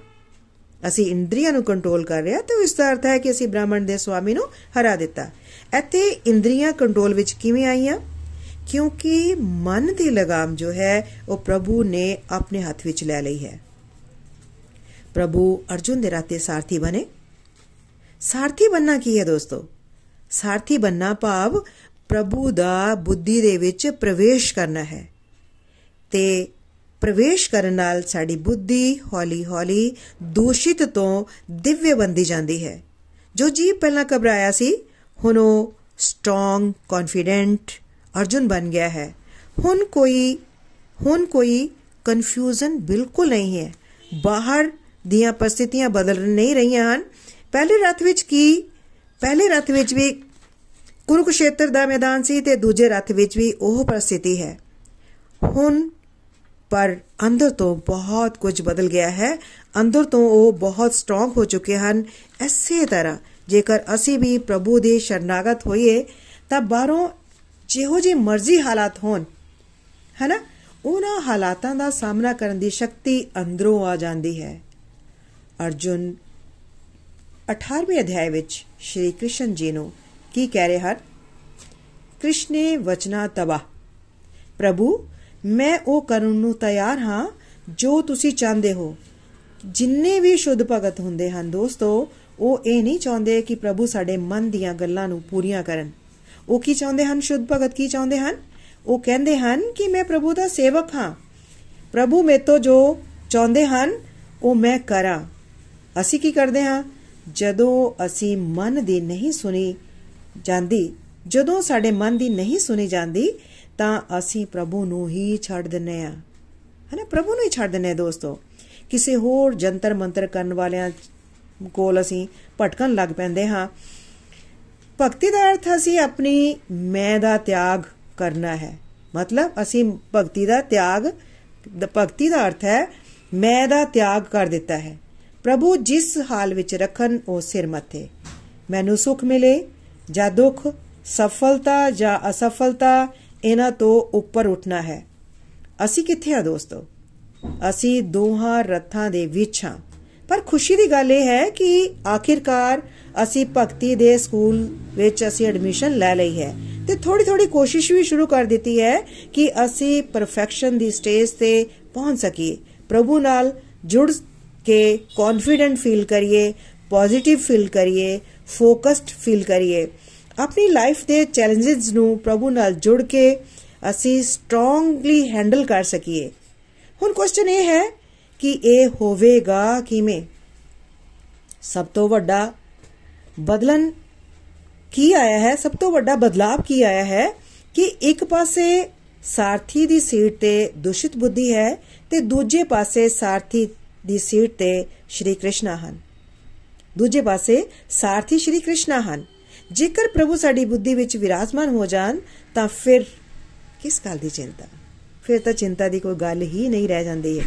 ਅਸੀਂ ਇੰਦਰੀਆਂ ਨੂੰ ਕੰਟਰੋਲ ਕਰ ਰਿਹਾ ਤਾਂ ਇਸ ਦਾ ਅਰਥ ਹੈ ਕਿ ਅਸੀਂ ਬ੍ਰਾਹਮਣ ਦੇ ਸਵਾਮੀ ਨੂੰ ਹਰਾ ਦਿੱਤਾ। ਇੱਥੇ ਇੰਦਰੀਆਂ ਕੰਟਰੋਲ ਵਿੱਚ ਕਿਵੇਂ ਆਈਆਂ? ਕਿਉਂਕਿ ਮਨ ਦੀ ਲਗਾਮ ਜੋ ਹੈ, ਉਹ ਪ੍ਰਭੂ ਨੇ ਆਪਣੇ ਹੱਥ ਵਿੱਚ ਲੈ ਲਈ ਹੈ। ਪ੍ਰਭੂ ਅਰਜੁਨ ਦੇ ਰਾਤੇ ਸਾਰਥੀ ਬਣੇ। ਸਾਰਥੀ ਬੰਨਾ ਕੀ ਹੈ ਦੋਸਤੋ? ਸਾਰਥੀ ਬੰਨਾ ਭਾਵ ਪ੍ਰਭੂ ਦਾ ਬੁੱਧੀ ਦੇ ਵਿੱਚ ਪ੍ਰਵੇਸ਼ ਕਰਨਾ ਹੈ। ਤੇ ਪ੍ਰਵੇਸ਼ ਕਰਨ ਨਾਲ ਸਾਡੀ ਬੁੱਧੀ ਹੌਲੀ-ਹੌਲੀ ਦੂਸ਼ਿਤ ਤੋਂ ਦਿਵਯ ਬੰਦੀ ਜਾਂਦੀ ਹੈ। ਜੋ ਜੀਵ ਪਹਿਲਾਂ ਘਬਰਾਇਆ ਸੀ, ਹੁਣ ਉਹ ਸਟਰੋਂਗ ਕੌਨਫੀਡੈਂਟ ਅਰਜੁਨ ਬਣ ਗਿਆ ਹੈ। ਹੁਣ ਕੋਈ ਹੁਣ ਕੋਈ ਕਨਫਿਊਜ਼ਨ ਬਿਲਕੁਲ ਨਹੀਂ ਹੈ। ਬਾਹਰ ਦੀਆਂ ਪਰਿਸਥਿਤੀਆਂ ਬਦਲ ਨਹੀਂ ਰਹੀਆਂ ਹਨ। ਪਹਿਲੇ ਰਥ ਵਿੱਚ ਕੀ, ਪਹਿਲੇ ਰਥ ਵਿੱਚ ਵੀ ਕੁਰੂਕਸ਼ੇਤਰ ਦਾ ਮੈਦਾਨ ਸੀ ਤੇ ਦੂਜੇ ਰਥ ਵਿੱਚ ਵੀ ਉਹ ਪਰਿਸਥਿਤੀ ਹੈ। ਹੁਣ ਪਰ ਅੰਦਰ ਤੋਂ ਬਹੁਤ ਕੁਝ ਬਦਲ ਗਿਆ ਹੈ। ਅੰਦਰ ਤੋਂ ਉਹ ਬਹੁਤ ਸਟਰੋਂਗ ਹੋ ਚੁੱਕੇ ਹਨ। ਇਸੇ ਤਰ੍ਹਾਂ ਜੇਕਰ ਅਸੀਂ ਵੀ ਪ੍ਰਭੂ ਦੇ ਸ਼ਰਨਾਗਤ ਹੋਈਏ, ਤਾਂ ਬਾਹਰੋਂ ਜਿਹੋ ਜੀ ਮਰਜ਼ੀ ਹਾਲਾਤ ਹੋਣ, ਹੈਨਾ? ਉਹਨਾਂ ਹਾਲਾਤਾਂ ਦਾ ਸਾਹਮਣਾ ਕਰਨ ਦੀ ਸ਼ਕਤੀ ਅੰਦਰੋਂ ਆ ਜਾਂਦੀ ਹੈ। ਅਰਜੁਨ 18ਵੇਂ ਅਧਿਆਇ ਵਿੱਚ ਸ਼੍ਰੀ ਕ੍ਰਿਸ਼ਨ ਜੀ ਨੂੰ ਕੀ ਕਹਿ ਰਹੇ ਹਨ? ਕ੍ਰਿਸ਼ਨੇ ਵਚਨਾ ਤਬਾ ਪ੍ਰਭੂ, ਮੈਂ ਉਹ ਕਰਨ ਨੂੰ ਤਿਆਰ ਹਾਂ ਜੋ ਤੁਸੀਂ ਚਾਹੁੰਦੇ ਹੋ। ਜਿੰਨੇ ਵੀ ਸ਼ੁੱਧ ਭਗਤ ਹੁੰਦੇ ਹਨ ਦੋਸਤੋ, ਉਹ ਇਹ ਨਹੀਂ ਚਾਹੁੰਦੇ ਕਿ ਪ੍ਰਭੂ ਸਾਡੇ ਮਨ ਦੀਆਂ ਗੱਲਾਂ ਨੂੰ ਪੂਰੀਆਂ ਕਰਨ। ਉਹ ਕੀ ਚਾਹੁੰਦੇ ਹਨ? ਸ਼ੁੱਧ ਭਗਤ ਕੀ ਚਾਹੁੰਦੇ ਹਨ? ਉਹ ਕਹਿੰਦੇ ਹਨ ਕਿ ਮੈਂ ਪ੍ਰਭੂ ਦਾ ਸੇਵਕ ਹਾਂ। ਪ੍ਰਭੂ ਮੇਤੋਂ ਜੋ ਚਾਹੁੰਦੇ ਹਨ, ਉਹ ਮੈਂ ਕਰਾਂ। ਅਸੀਂ ਕੀ ਕਰਦੇ ਹਾਂ? ਜਦੋਂ ਅਸੀਂ ਮਨ ਦੀ ਨਹੀਂ ਸੁਣੀ ਜਾਂਦੀ, ਜਦੋਂ ਸਾਡੇ ਮਨ ਦੀ ਨਹੀਂ ਸੁਣੀ ਜਾਂਦੀ, ਤਾਂ ਅਸੀਂ ਪ੍ਰਭੂ ਨੂੰ ਹੀ ਛੱਡ ਦਿੰਨੇ ਆ ਹਨਾ? ਪ੍ਰਭੂ ਨੂੰ ਹੀ ਛੱਡ ਦਿੰਨੇ ਦੋਸਤੋ। ਕਿਸੇ ਹੋਰ ਜੰਤਰ ਮੰਤਰ ਕਰਨ ਵਾਲਿਆਂ ਕੋਲ ਅਸੀਂ ਭਟਕਣ ਲੱਗ ਪੈਂਦੇ ਹਾਂ। ਭਗਤੀ ਦਾ ਅਰਥ ਅਸੀਂ ਆਪਣੀ ਮੈਂ ਦਾ ਤਿਆਗ ਕਰਨਾ ਹੈ। ਮਤਲਬ ਅਸੀਂ ਭਗਤੀ ਦਾ ਤਿਆਗ ਭਗਤੀ ਦਾ ਅਰਥ ਹੈ ਮੈਂ ਦਾ ਤਿਆਗ ਕਰ ਦਿੱਤਾ ਹੈ। ਪ੍ਰਭੂ ਜਿਸ ਹਾਲ ਵਿੱਚ ਰੱਖਣ ਉਹ ਸਿਰ ਮੱਥੇ। ਮੈਨੂੰ ਸੁਖ ਮਿਲੇ ਜਾਂ ਦੁੱਖ, ਸਫਲਤਾ ਜਾਂ ਅਸਫਲਤਾ ਇਹਨਾਂ ਤੋਂ ਉੱਪਰ ਉੱਠਣਾ ਹੈ। ਅਸੀਂ ਕਿੱਥੇ ਆ ਦੋਸਤੋ? ਅਸੀਂ ਦੋਹਾਂ ਰੱਥਾਂ ਦੇ ਵਿੱਚ ਹਾਂ। ਪਰ ਖੁਸ਼ੀ ਦੀ ਗੱਲ ਇਹ ਹੈ ਕਿ ਆਖਿਰਕਾਰ ਅਸੀਂ ਭਗਤੀ ਦੇ ਸਕੂਲ ਵਿੱਚ ਅਸੀਂ ਐਡਮਿਸ਼ਨ ਲੈ ਲਈ ਹੈ। ਤੇ ਥੋੜੀ ਥੋੜੀ ਕੋਸ਼ਿਸ਼ ਵੀ ਸ਼ੁਰੂ ਕਰ ਦਿੱਤੀ ਹੈ ਕਿ ਅਸੀਂ ਪਰਫੈਕਸ਼ਨ ਦੀ ਸਟੇਜ ਤੇ ਪਹੁੰਚ ਸਕੀਏ। ਪ੍ਰਭੂ ਨਾਲ ਜੁੜ ਕੇ ਕੌਨਫੀਡੈਂਟ ਫੀਲ ਕਰੀਏ ਪੋਜ਼ਿਟਿਵ ਫੀਲ ਕਰੀਏ ਫੋਕਸਡ ਫੀਲ ਕਰੀਏ। ਆਪਣੀ ਲਾਈਫ ਦੇ ਚੈਲੰਜਸ ਨੂੰ ਪ੍ਰਭੂ ਨਾਲ ਜੁੜ ਕੇ ਅਸੀਂ ਸਟਰੋਂਗਲੀ ਹੈਂਡਲ ਕਰ ਸਕੀਏ। ਹੁਣ ਕੁਐਸਚਨ ਇਹ ਹੈ ਕਿ ਇਹ ਹੋਵੇਗਾ ਕਿਵੇਂ? ਸਭ ਤੋਂ ਵੱਡਾ ਬਦਲਨ ਕੀ ਆਇਆ ਹੈ? ਸਭ ਤੋਂ ਵੱਡਾ ਬਦਲਾਅ ਕੀ ਆਇਆ ਹੈ ਕਿ ਇੱਕ ਪਾਸੇ ਸਾਰਥੀ ਦੀ ਸੀਟ ਤੇ ਦੁਸ਼ਿਤ ਬੁੱਧੀ ਹੈ ਤੇ ਦੂਜੇ ਪਾਸੇ ਸਾਰਥੀ ਦੀ ਸੀਟ ਤੇ ਸ਼੍ਰੀ ਕ੍ਰਿਸ਼ਨ ਹਨ। ਦੂਜੇ ਪਾਸੇ ਸਾਰਥੀ ਸ਼੍ਰੀ ਕ੍ਰਿਸ਼ਨ ਹਨ। ਜੇਕਰ ਪ੍ਰਭੂ ਸਾਡੀ ਬੁੱਧੀ ਵਿੱਚ ਵਿਰਾਜਮਾਨ ਹੋ ਜਾਣ, ਤਾਂ ਫਿਰ ਕਿਸ ਗੱਲ ਦੀ ਚਿੰਤਾ? ਫਿਰ ਤਾਂ ਚਿੰਤਾ ਦੀ ਕੋਈ ਗੱਲ ਹੀ ਨਹੀਂ ਰਹਿ ਜਾਂਦੀ ਹੈ।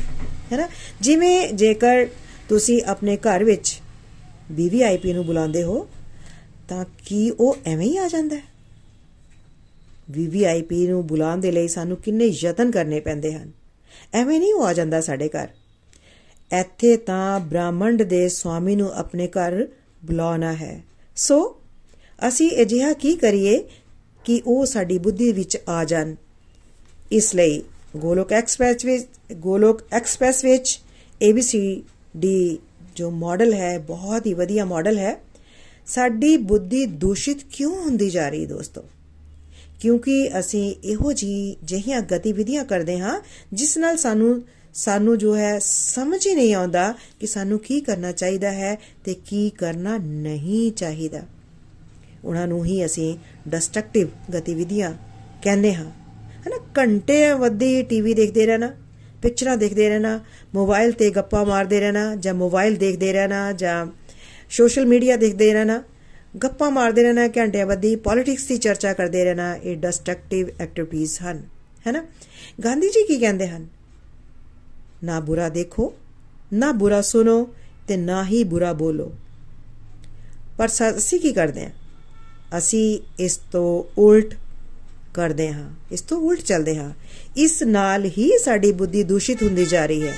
ਹੈਨਾ ਜਿਵੇਂ ਜੇਕਰ ਤੁਸੀਂ ਆਪਣੇ ਘਰ ਵਿੱਚ ਵੀਵੀਆਈਪੀ ਨੂੰ ਬੁਲਾਉਂਦੇ ਹੋ, ਤਾਂ ਕੀ ਉਹ ਐਵੇਂ ਹੀ ਆ ਜਾਂਦਾ ਹੈ? ਵੀਵੀਆਈਪੀ ਨੂੰ ਬੁਲਾਉਣ ਦੇ ਲਈ ਸਾਨੂੰ ਕਿੰਨੇ ਯਤਨ ਕਰਨੇ ਪੈਂਦੇ ਹਨ। ਐਵੇਂ ਨਹੀਂ ਉਹ ਆ ਜਾਂਦਾ ਸਾਡੇ ਘਰ। ਇੱਥੇ ਤਾਂ ਬ੍ਰਾਹਮੰਡ ਦੇ ਸਵਾਮੀ ਨੂੰ ਆਪਣੇ ਘਰ ਬੁਲਾਉਣਾ ਹੈ। ਸੋ, ਅਸੀਂ ਅਜਿਹਾ ਕੀ ਕਰੀਏ ਕਿ ਉਹ ਸਾਡੀ ਬੁੱਧੀ ਵਿੱਚ ਆ ਜਾਣ। ਇਸ ਲਈ ਗੋਲੋਕ ਐਕਸਪ੍ਰੈਸ ਵਿੱਚ, ਗੋਲੋਕ ਐਕਸਪ੍ਰੈਸ ਵਿੱਚ ABC ਡੀ ਜੋ ਮਾਡਲ ਹੈ, ਬਹੁਤ ਹੀ ਵਧੀਆ ਮਾਡਲ ਹੈ। ਸਾਡੀ ਬੁੱਧੀ ਦੂਸ਼ਿਤ ਕਿਉਂ ਹੁੰਦੀ ਜਾ ਰਹੀ ਦੋਸਤੋ? ਕਿਉਂਕਿ ਅਸੀਂ ਇਹੋ ਜੀ ਜਹੀਆਂ ਗਤੀਵਿਧੀਆਂ ਕਰਦੇ ਹਾਂ, ਜਿਸ ਨਾਲ ਸਾਨੂੰ ਸਾਨੂੰ ਜੋ ਹੈ ਸਮਝ ਹੀ ਨਹੀਂ ਆਉਂਦਾ ਕਿ ਸਾਨੂੰ ਕੀ ਕਰਨਾ ਚਾਹੀਦਾ ਹੈ ਤੇ ਕੀ ਕਰਨਾ ਨਹੀਂ ਚਾਹੀਦਾ। ਉਹਨਾਂ ਨੂੰ ਹੀ ਅਸੀਂ ਡਿਸਟਰਕਟਿਵ ਗਤੀਵਿਧੀਆਂ ਕਹਿੰਦੇ ਹਾਂ। ਹਨਾ, ਘੰਟੇ ਵੱਧੀ ਟੀਵੀ ਦੇਖਦੇ ਰਹਿਣਾ ਪਿਕਚਰਾਂ ਦੇਖਦੇ ਰਹਿਣਾ ਮੋਬਾਈਲ ਤੇ ਗੱਪਾਂ ਮਾਰਦੇ ਰਹਿਣਾ, ਜਾਂ ਮੋਬਾਈਲ ਦੇਖਦੇ ਰਹਿਣਾ, ਜਾਂ ਸੋਸ਼ਲ ਮੀਡੀਆ ਦੇਖਦੇ ਰਹਿਣਾ, ਗੱਪਾਂ ਮਾਰਦੇ ਰਹਿਣਾ, ਘੰਟਿਆਂ ਵੱਧੀ ਪੋਲਿਟਿਕਸ ਦੀ ਚਰਚਾ ਕਰਦੇ ਰਹਿਣਾ, ਇਹ ਡਿਸਟਰਕਟਿਵ ਐਕਟੀਵਿਟੀਜ਼ ਹਨ, ਹੈਨਾ? ਗਾਂਧੀ ਜੀ ਕੀ ਕਹਿੰਦੇ ਹਨ? ਨਾ ਬੁਰਾ ਦੇਖੋ, ਨਾ ਬੁਰਾ ਸੁਣੋ ਤੇ ਨਾ ਹੀ ਬੁਰਾ ਬੋਲੋ। ਪਰ ਅਸੀਂ ਕੀ ਕਰਦੇ ਹਾਂ? ਅਸੀਂ ਇਸ ਤੋਂ ਉਲਟ ਕਰਦੇ ਹਾਂ। ਇਸ ਤੋਂ ਉਲਟ ਚੱਲਦੇ ਹਾਂ। ਇਸ ਨਾਲ ਹੀ ਸਾਡੀ ਬੁੱਧੀ ਦੂਸ਼ਿਤ ਹੁੰਦੀ ਜਾ ਰਹੀ ਹੈ।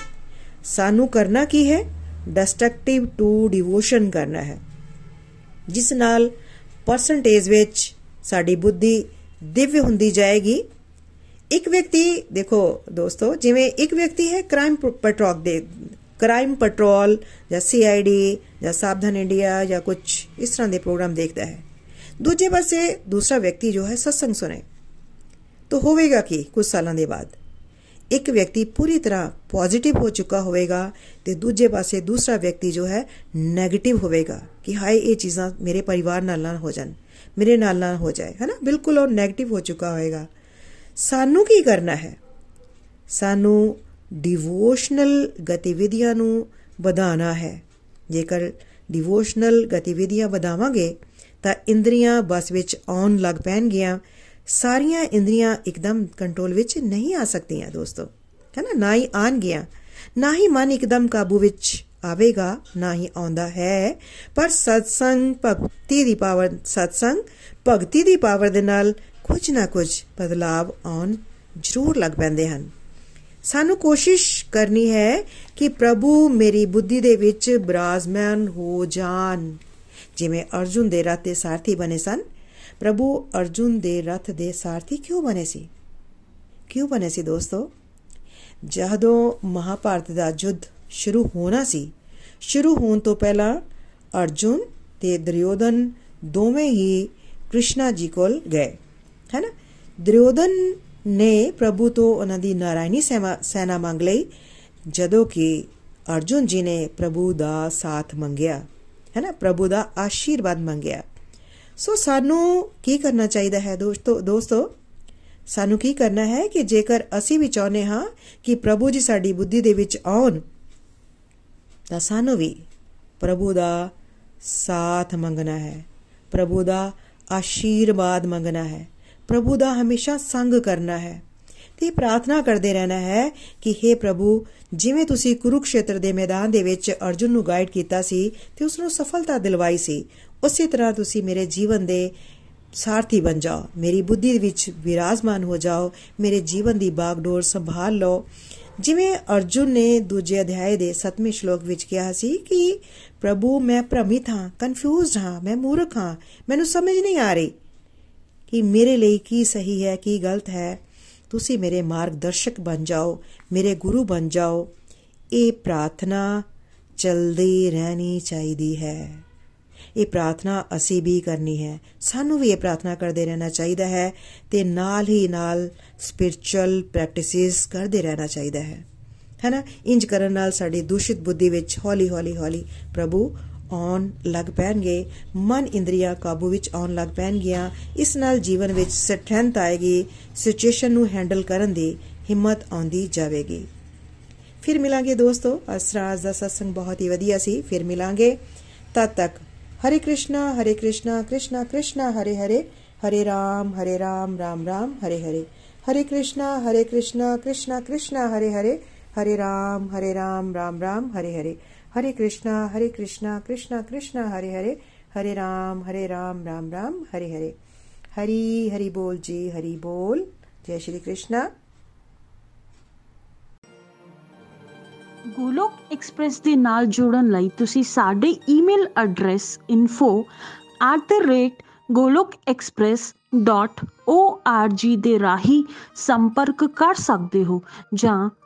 ਸਾਨੂੰ ਕਰਨਾ ਕੀ ਹੈ? ਡਿਸਟਰਕਟਿਵ ਟੂ ਡਿਵੋਸ਼ਨ ਕਰਨਾ ਹੈ। ਜਿਸ ਨਾਲ ਪਰਸੈਂਟੇਜ ਵਿੱਚ ਸਾਡੀ ਬੁੱਧੀ ਦਿਵਯ ਹੁੰਦੀ ਜਾਏਗੀ। ਇੱਕ ਵਿਅਕਤੀ, ਦੇਖੋ ਦੋਸਤੋ, ਜਿਵੇਂ ਇੱਕ ਵਿਅਕਤੀ ਹੈ ਕ੍ਰਾਈਮ ਪੈਟਰੋਲ ਦੇ ਕ੍ਰਾਈਮ ਪੈਟਰੋਲ ਜਾਂ ਸੀਆਈਡੀ ਜਾਂ ਸਾਵਧਾਨ ਇੰਡੀਆ ਜਾਂ ਕੁਝ ਇਸ ਤਰ੍ਹਾਂ ਦੇ ਪ੍ਰੋਗਰਾਮ ਦੇਖਦਾ ਹੈ। ਦੂਜੇ ਪਾਸੇ ਦੂਸਰਾ ਵਿਅਕਤੀ ਜੋ ਹੈ ਸਤਸੰਗ ਸੁਣੇ। ਤਾਂ ਹੋਵੇਗਾ ਕਿ ਕੁਝ ਸਾਲਾਂ ਦੇ ਬਾਅਦ? ਇੱਕ ਵਿਅਕਤੀ ਪੂਰੀ ਤਰ੍ਹਾਂ ਪੋਜ਼ਿਟਿਵ ਹੋ ਚੁੱਕਾ ਹੋਵੇਗਾ ਤੇ ਦੂਜੇ ਪਾਸੇ ਦੂਸਰਾ ਵਿਅਕਤੀ ਜੋ ਹੈ 네ਗੇਟਿਵ ਹੋਵੇਗਾ ਕਿ ਹਾਏ, ਇਹ ਚੀਜ਼ਾਂ ਮੇਰੇ ਪਰਿਵਾਰ ਨਾਲ ਨਾ ਹੋ ਜਾਣ, ਮੇਰੇ ਨਾਲ ਨਾ ਹੋ ਜਾਏ, ਹੈਨਾ? ਬਿਲਕੁਲ ਉਹ 네ਗੇਟਿਵ ਹੋ ਚੁੱਕਾ ਹੋਏਗਾ ਸਾਨੂੰ ਕੀ ਕਰਨਾ ਹੈ? ਸਾਨੂੰ ਡਿਵੋਸ਼ਨਲ ਗਤੀਵਿਧੀਆਂ ਨੂੰ ਵਧਾਉਣਾ ਹੈ। ਜੇਕਰ ਡਿਵੋਸ਼ਨਲ ਗਤੀਵਿਧੀਆਂ ਵਧਾਵਾਂਗੇ, ਤਾਂ ਇੰਦਰੀਆਂ ਬਸ ਵਿੱਚ ਆਉਣ ਲੱਗ ਪੈਣਗੀਆਂ। ਸਾਰੀਆਂ ਇੰਦਰੀਆਂ ਇੱਕਦਮ ਕੰਟਰੋਲ ਵਿੱਚ ਨਹੀਂ ਆ ਸਕਦੀਆਂ ਦੋਸਤੋ। ਹੈ ਨਾ? ਨਾ ਹੀ ਆਣਗੀਆਂ ਨਾ ਹੀ ਮਨ ਇੱਕਦਮ ਕਾਬੂ ਵਿੱਚ ਆਵੇਗਾ, ਨਾ ਹੀ ਆਉਂਦਾ ਹੈ। ਪਰ ਸਤਸੰਗ ਭਗਤੀ ਦੀ ਪਾਵਰ, ਸਤਸੰਗ ਭਗਤੀ ਦੀ ਪਾਵਰ ਦੇ ਨਾਲ ਕੁਝ ਨਾ ਕੁਝ ਬਦਲਾਵ ਆਉਣ ਜ਼ਰੂਰ ਲੱਗ ਪੈਂਦੇ ਹਨ। ਸਾਨੂੰ ਕੋਸ਼ਿਸ਼ ਕਰਨੀ ਹੈ ਕਿ ਪ੍ਰਭੂ ਮੇਰੀ ਬੁੱਧੀ ਦੇ ਵਿੱਚ ਬਰਾਜ਼ਮਾਨ ਹੋ ਜਾਣ। ਜਿਵੇਂ ਅਰਜੁਨ ਦੇ ਰਥ ਦੇ ਸਾਰਥੀ ਬਣੇ ਸਨ ਪ੍ਰਭੂ ਅਰਜੁਨ ਦੇ ਰਥ ਦੇ ਸਾਰਥੀ ਕਿਉਂ ਬਣੇ ਸੀ? ਕਿਉਂ ਬਣੇ ਸੀ ਦੋਸਤੋ? ਜਦੋਂ ਮਹਾਭਾਰਤ ਦਾ ਯੁੱਧ ਸ਼ੁਰੂ ਹੋਣਾ ਸੀ, ਸ਼ੁਰੂ ਹੋਣ ਤੋਂ ਪਹਿਲਾਂ ਅਰਜੁਨ ਤੇ ਦੁਰਯੋਧਨ ਦੋਵੇਂ ਹੀ ਕ੍ਰਿਸ਼ਨਾ ਜੀ ਕੋਲ ਗਏ ਹੈਨਾ ਦੁਰਯੋਧਨ ਨੇ ਪ੍ਰਭੂ ਤੋਂ ਉਹਨਾਂ ਦੀ ਨਾਰਾਇਣੀ ਸੈਨਾ ਮੰਗ ਲਈ, ਜਦੋਂ ਕਿ ਅਰਜੁਨ ਜੀ ਨੇ ਪ੍ਰਭੂ ਦਾ ਸਾਥ ਮੰਗਿਆ ਹੈਨਾ ਪ੍ਰਭੂ ਦਾ ਆਸ਼ੀਰਵਾਦ ਮੰਗਿਆ। ਸੋ ਸਾਨੂੰ ਕੀ ਕਰਨਾ ਚਾਹੀਦਾ ਹੈ ਦੋਸਤੋ ਦੋਸਤੋ? ਸਾਨੂੰ ਕੀ ਕਰਨਾ ਹੈ ਕਿ ਜੇਕਰ ਅਸੀਂ ਵੀ ਚਾਹੁੰਦੇ ਹਾਂ ਕਿ ਪ੍ਰਭੂ ਜੀ ਸਾਡੀ ਬੁੱਧੀ ਦੇ ਵਿੱਚ ਆਉਣ, ਤਾਂ ਸਾਨੂੰ ਵੀ ਪ੍ਰਭੂ ਦਾ ਸਾਥ ਮੰਗਣਾ ਹੈ। ਪ੍ਰਭੂ ਦਾ ਆਸ਼ੀਰਵਾਦ ਮੰਗਣਾ ਹੈ। ਪ੍ਰਭੂ ਦਾ ਹਮੇਸ਼ਾ ਸੰਗ ਕਰਨਾ ਹੈ। ਤੇ ਪ੍ਰਾਰਥਨਾ ਕਰਦੇ ਰਹਿਣਾ ਹੈ ਕਿ हे ਪ੍ਰਭੂ, ਜਿਵੇਂ ਤੁਸੀਂ ਕੁਰੂਕਸ਼ੇਤਰ ਦੇ ਮੈਦਾਨ ਦੇ ਵਿੱਚ ਅਰਜੁਨ ਨੂੰ ਗਾਈਡ ਕੀਤਾ ਸੀ ਤੇ ਉਸ ਨੂੰ ਸਫਲਤਾ ਦਿਲਵਾਈ ਸੀ, ਉਸੇ ਤਰ੍ਹਾਂ ਤੁਸੀਂ ਮੇਰੇ ਜੀਵਨ ਦੇ ਸਾਰਥੀ ਬਣ ਜਾਓ। ਮੇਰੀ ਬੁੱਧੀ ਵਿੱਚ ਵਿਰਾਜਮਾਨ ਹੋ ਜਾਓ, ਮੇਰੇ ਜੀਵਨ ਦੀ ਬਾਗਡੋਰ ਸੰਭਾਲ ਲਓ। ਜਿਵੇਂ ਅਰਜੁਨ ਨੇ ਦੂਜੇ ਅਧਿਆਏ ਦੇ 7ਵੇਂ ਸ਼ਲੋਕ ਵਿੱਚ ਕਿਹਾ ਸੀ ਕਿ, ਪ੍ਰਭੂ, ਮੈਂ ਭ੍ਰਮਿਤ ਹਾਂ ਕਨਫਿਊਜ਼ਡ ਹਾਂ, ਮੈਂ ਮੂਰਖ ਹਾਂ, ਮੈਨੂੰ ਸਮਝ ਨਹੀਂ ਆ ਰਹੀ ਕਿ ਮੇਰੇ ਲਈ ਕੀ ਸਹੀ ਹੈ, ਕੀ ਗਲਤ ਹੈ। ਤੁਸੀਂ ਮੇਰੇ ਮਾਰਗਦਰਸ਼ਕ ਬਣ ਜਾਓ, ਮੇਰੇ ਗੁਰੂ ਬਣ ਜਾਓ। ਇਹ ਪ੍ਰਾਰਥਨਾ ਚਲਦੀ ਰਹਿਣੀ ਚਾਹੀਦੀ ਹੈ। ਇਹ ਪ੍ਰਾਰਥਨਾ ਅਸੀਂ ਵੀ ਕਰਨੀ ਹੈ। ਸਾਨੂੰ ਵੀ ਇਹ ਪ੍ਰਾਰਥਨਾ ਕਰਦੇ ਰਹਿਣਾ ਚਾਹੀਦਾ ਹੈ ਤੇ ਨਾਲ ਹੀ ਨਾਲ ਸਪਿਰਚੁਅਲ ਪ੍ਰੈਕਟਿਸਿਸ ਕਰਦੇ ਰਹਿਣਾ ਚਾਹੀਦਾ ਹੈ। ਹੈਨਾ? ਇੰਜ ਕਰਨ ਨਾਲ ਸਾਡੀ ਦੂਸ਼ਿਤ ਬੁੱਧੀ ਵਿੱਚ ਹੌਲੀ ਹੌਲੀ ਹੌਲੀ ਪ੍ਰਭੂ ਆਉਣ ਲੱਗ ਪੈਣਗੇ, ਮਨ ਇੰਦਰੀਆਂ ਕਾਬੂ ਵਿੱਚ ਆਉਣ ਲੱਗ ਪੈਣਗੀਆਂ। ਇਸ ਨਾਲ ਜੀਵਨ ਵਿੱਚ ਸਟਰੈਂਥ ਆਏਗੀ ਸਿਚੁਏਸ਼ਨ ਨੂੰ ਹੈਂਡਲ ਕਰਨ ਦੀ ਹਿੰਮਤ ਆਉਂਦੀ ਜਾਵੇਗੀ। ਫਿਰ ਮਿਲਾਂਗੇ ਦੋਸਤੋ ਅਸਰਾਜ ਦਾ ਸਤਸੰਗ ਬਹੁਤ ਹੀ ਵਧੀਆ ਸੀ, ਫਿਰ ਮਿਲਾਂਗੇ। ਤਦ ਤੱਕ ਹਰੇ ਕ੍ਰਿਸ਼ਨਾ ਹਰੇ ਕ੍ਰਿਸ਼ਨਾ ਕ੍ਰਿਸ਼ਨਾ ਕ੍ਰਿਸ਼ਨਾ, ਹਰੇ ਹਰੇ ਹਰੇ ਰਾਮ ਹਰੇ ਰਾਮ ਰਾਮ ਰਾਮ, ਹਰੇ ਹਰੇ। ਹਰੇ ਕ੍ਰਿਸ਼ਨਾ ਹਰੇ ਕ੍ਰਿਸ਼ਨਾ ਕ੍ਰਿਸ਼ਨਾ ਕ੍ਰਿਸ਼ਨਾ, ਹਰੇ ਹਰੇ ਹਰੇ ਰਾਮ ਹਰੇ ਰਾਮ ਰਾਮ ਰਾਮ, ਹਰੇ ਹਰੇ। हरे कृष्णा हरे कृष्णा कृष्णा कृष्णा हरे हरे हरे राम हरे राम राम राम हरे हरे हरी हरि बोल जी हरि बोल जय श्री कृष्णा ਗੋਲੋਕ ਐਕਸਪ੍ਰੈਸ ਦੇ ਨਾਲ ਜੁੜਨ ਲਈ ਤੁਸੀਂ ਸਾਡੇ ਈਮੇਲ ਐਡਰੈਸ info@golokexpress.org ਦੇ ਰਾਹੀਂ ਸੰਪਰਕ ਕਰ ਸਕਦੇ ਹੋ ਜਾਂ